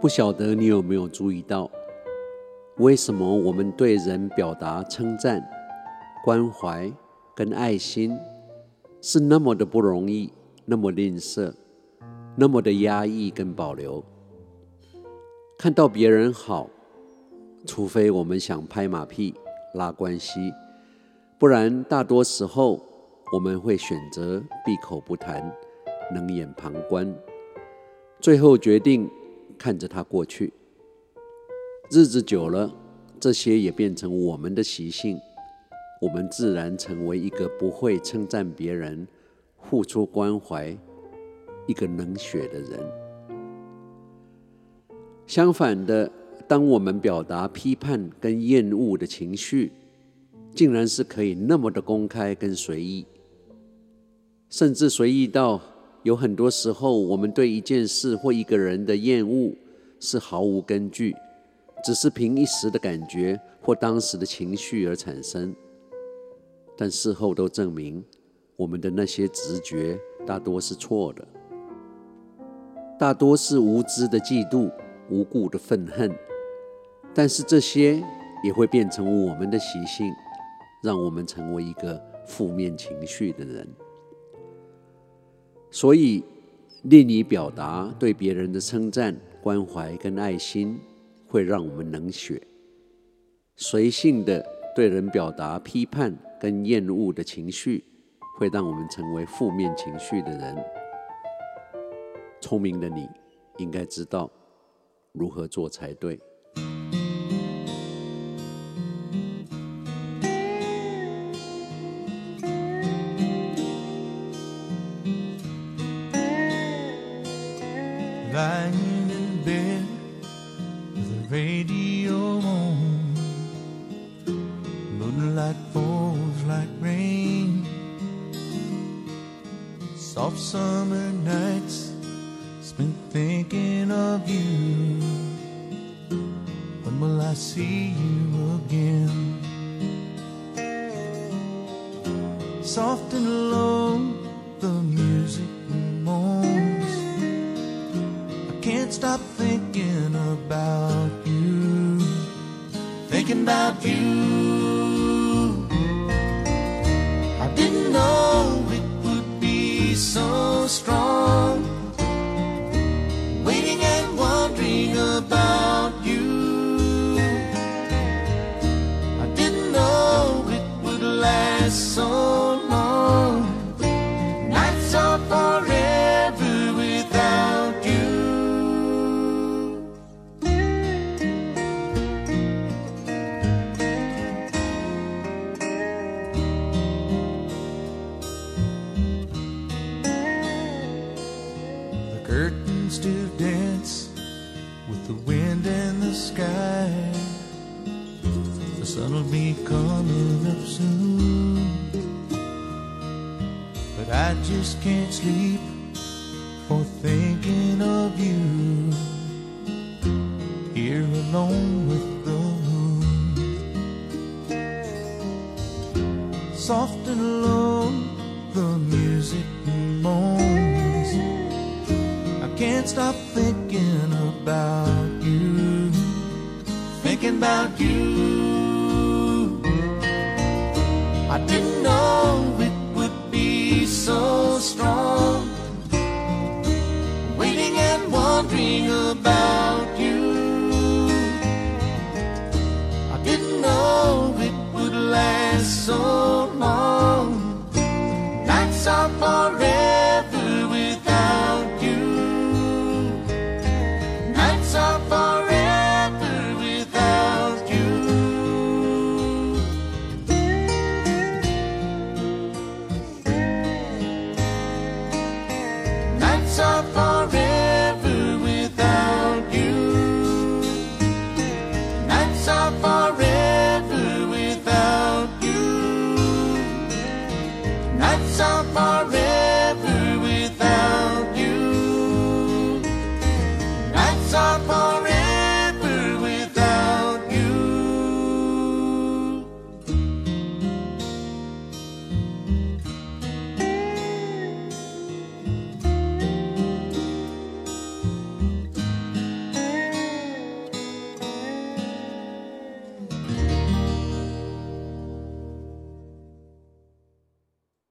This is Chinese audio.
不晓得你有没有注意到，为什么我们对人表达称赞、关怀跟爱心是那么的不容易，那么吝啬，那么的压抑跟保留？看到别人好，除非我们想拍马屁、拉关系，不然大多时候我们会选择闭口不谈，冷眼旁观，最后决定。看着他过去，日子久了，这些也变成我们的习性，我们自然成为一个不会称赞别人、付出关怀、一个冷血的人。相反的，当我们表达批判跟厌恶的情绪，竟然是可以那么的公开跟随意，甚至随意到。有很多时候，我们对一件事或一个人的厌恶是毫无根据，只是凭一时的感觉或当时的情绪而产生。但事后都证明，我们的那些直觉大多是错的，大多是无知的嫉妒、无故的愤恨。但是这些也会变成我们的习性，让我们成为一个负面情绪的人。所以，令你表达对别人的称赞、关怀跟爱心，会让我们冷血；随性的对人表达批判跟厌恶的情绪，会让我们成为负面情绪的人。聪明的你，应该知道如何做才对。Soft summer nights spent thinking of you. When will I see you again? Soft and low, the music moans. I can't stop thinking about you, thinking about you. With the wind and the sky. The sun will be coming up soon. But I just can't sleep for thinking of you. Here alone with the moon. Soft and low, the music moans. I can't stop thinking about you, thinking about you. I didn't know it would be so strong, waiting and wondering about you. I didn't know it would last so long. Nights are forever so far.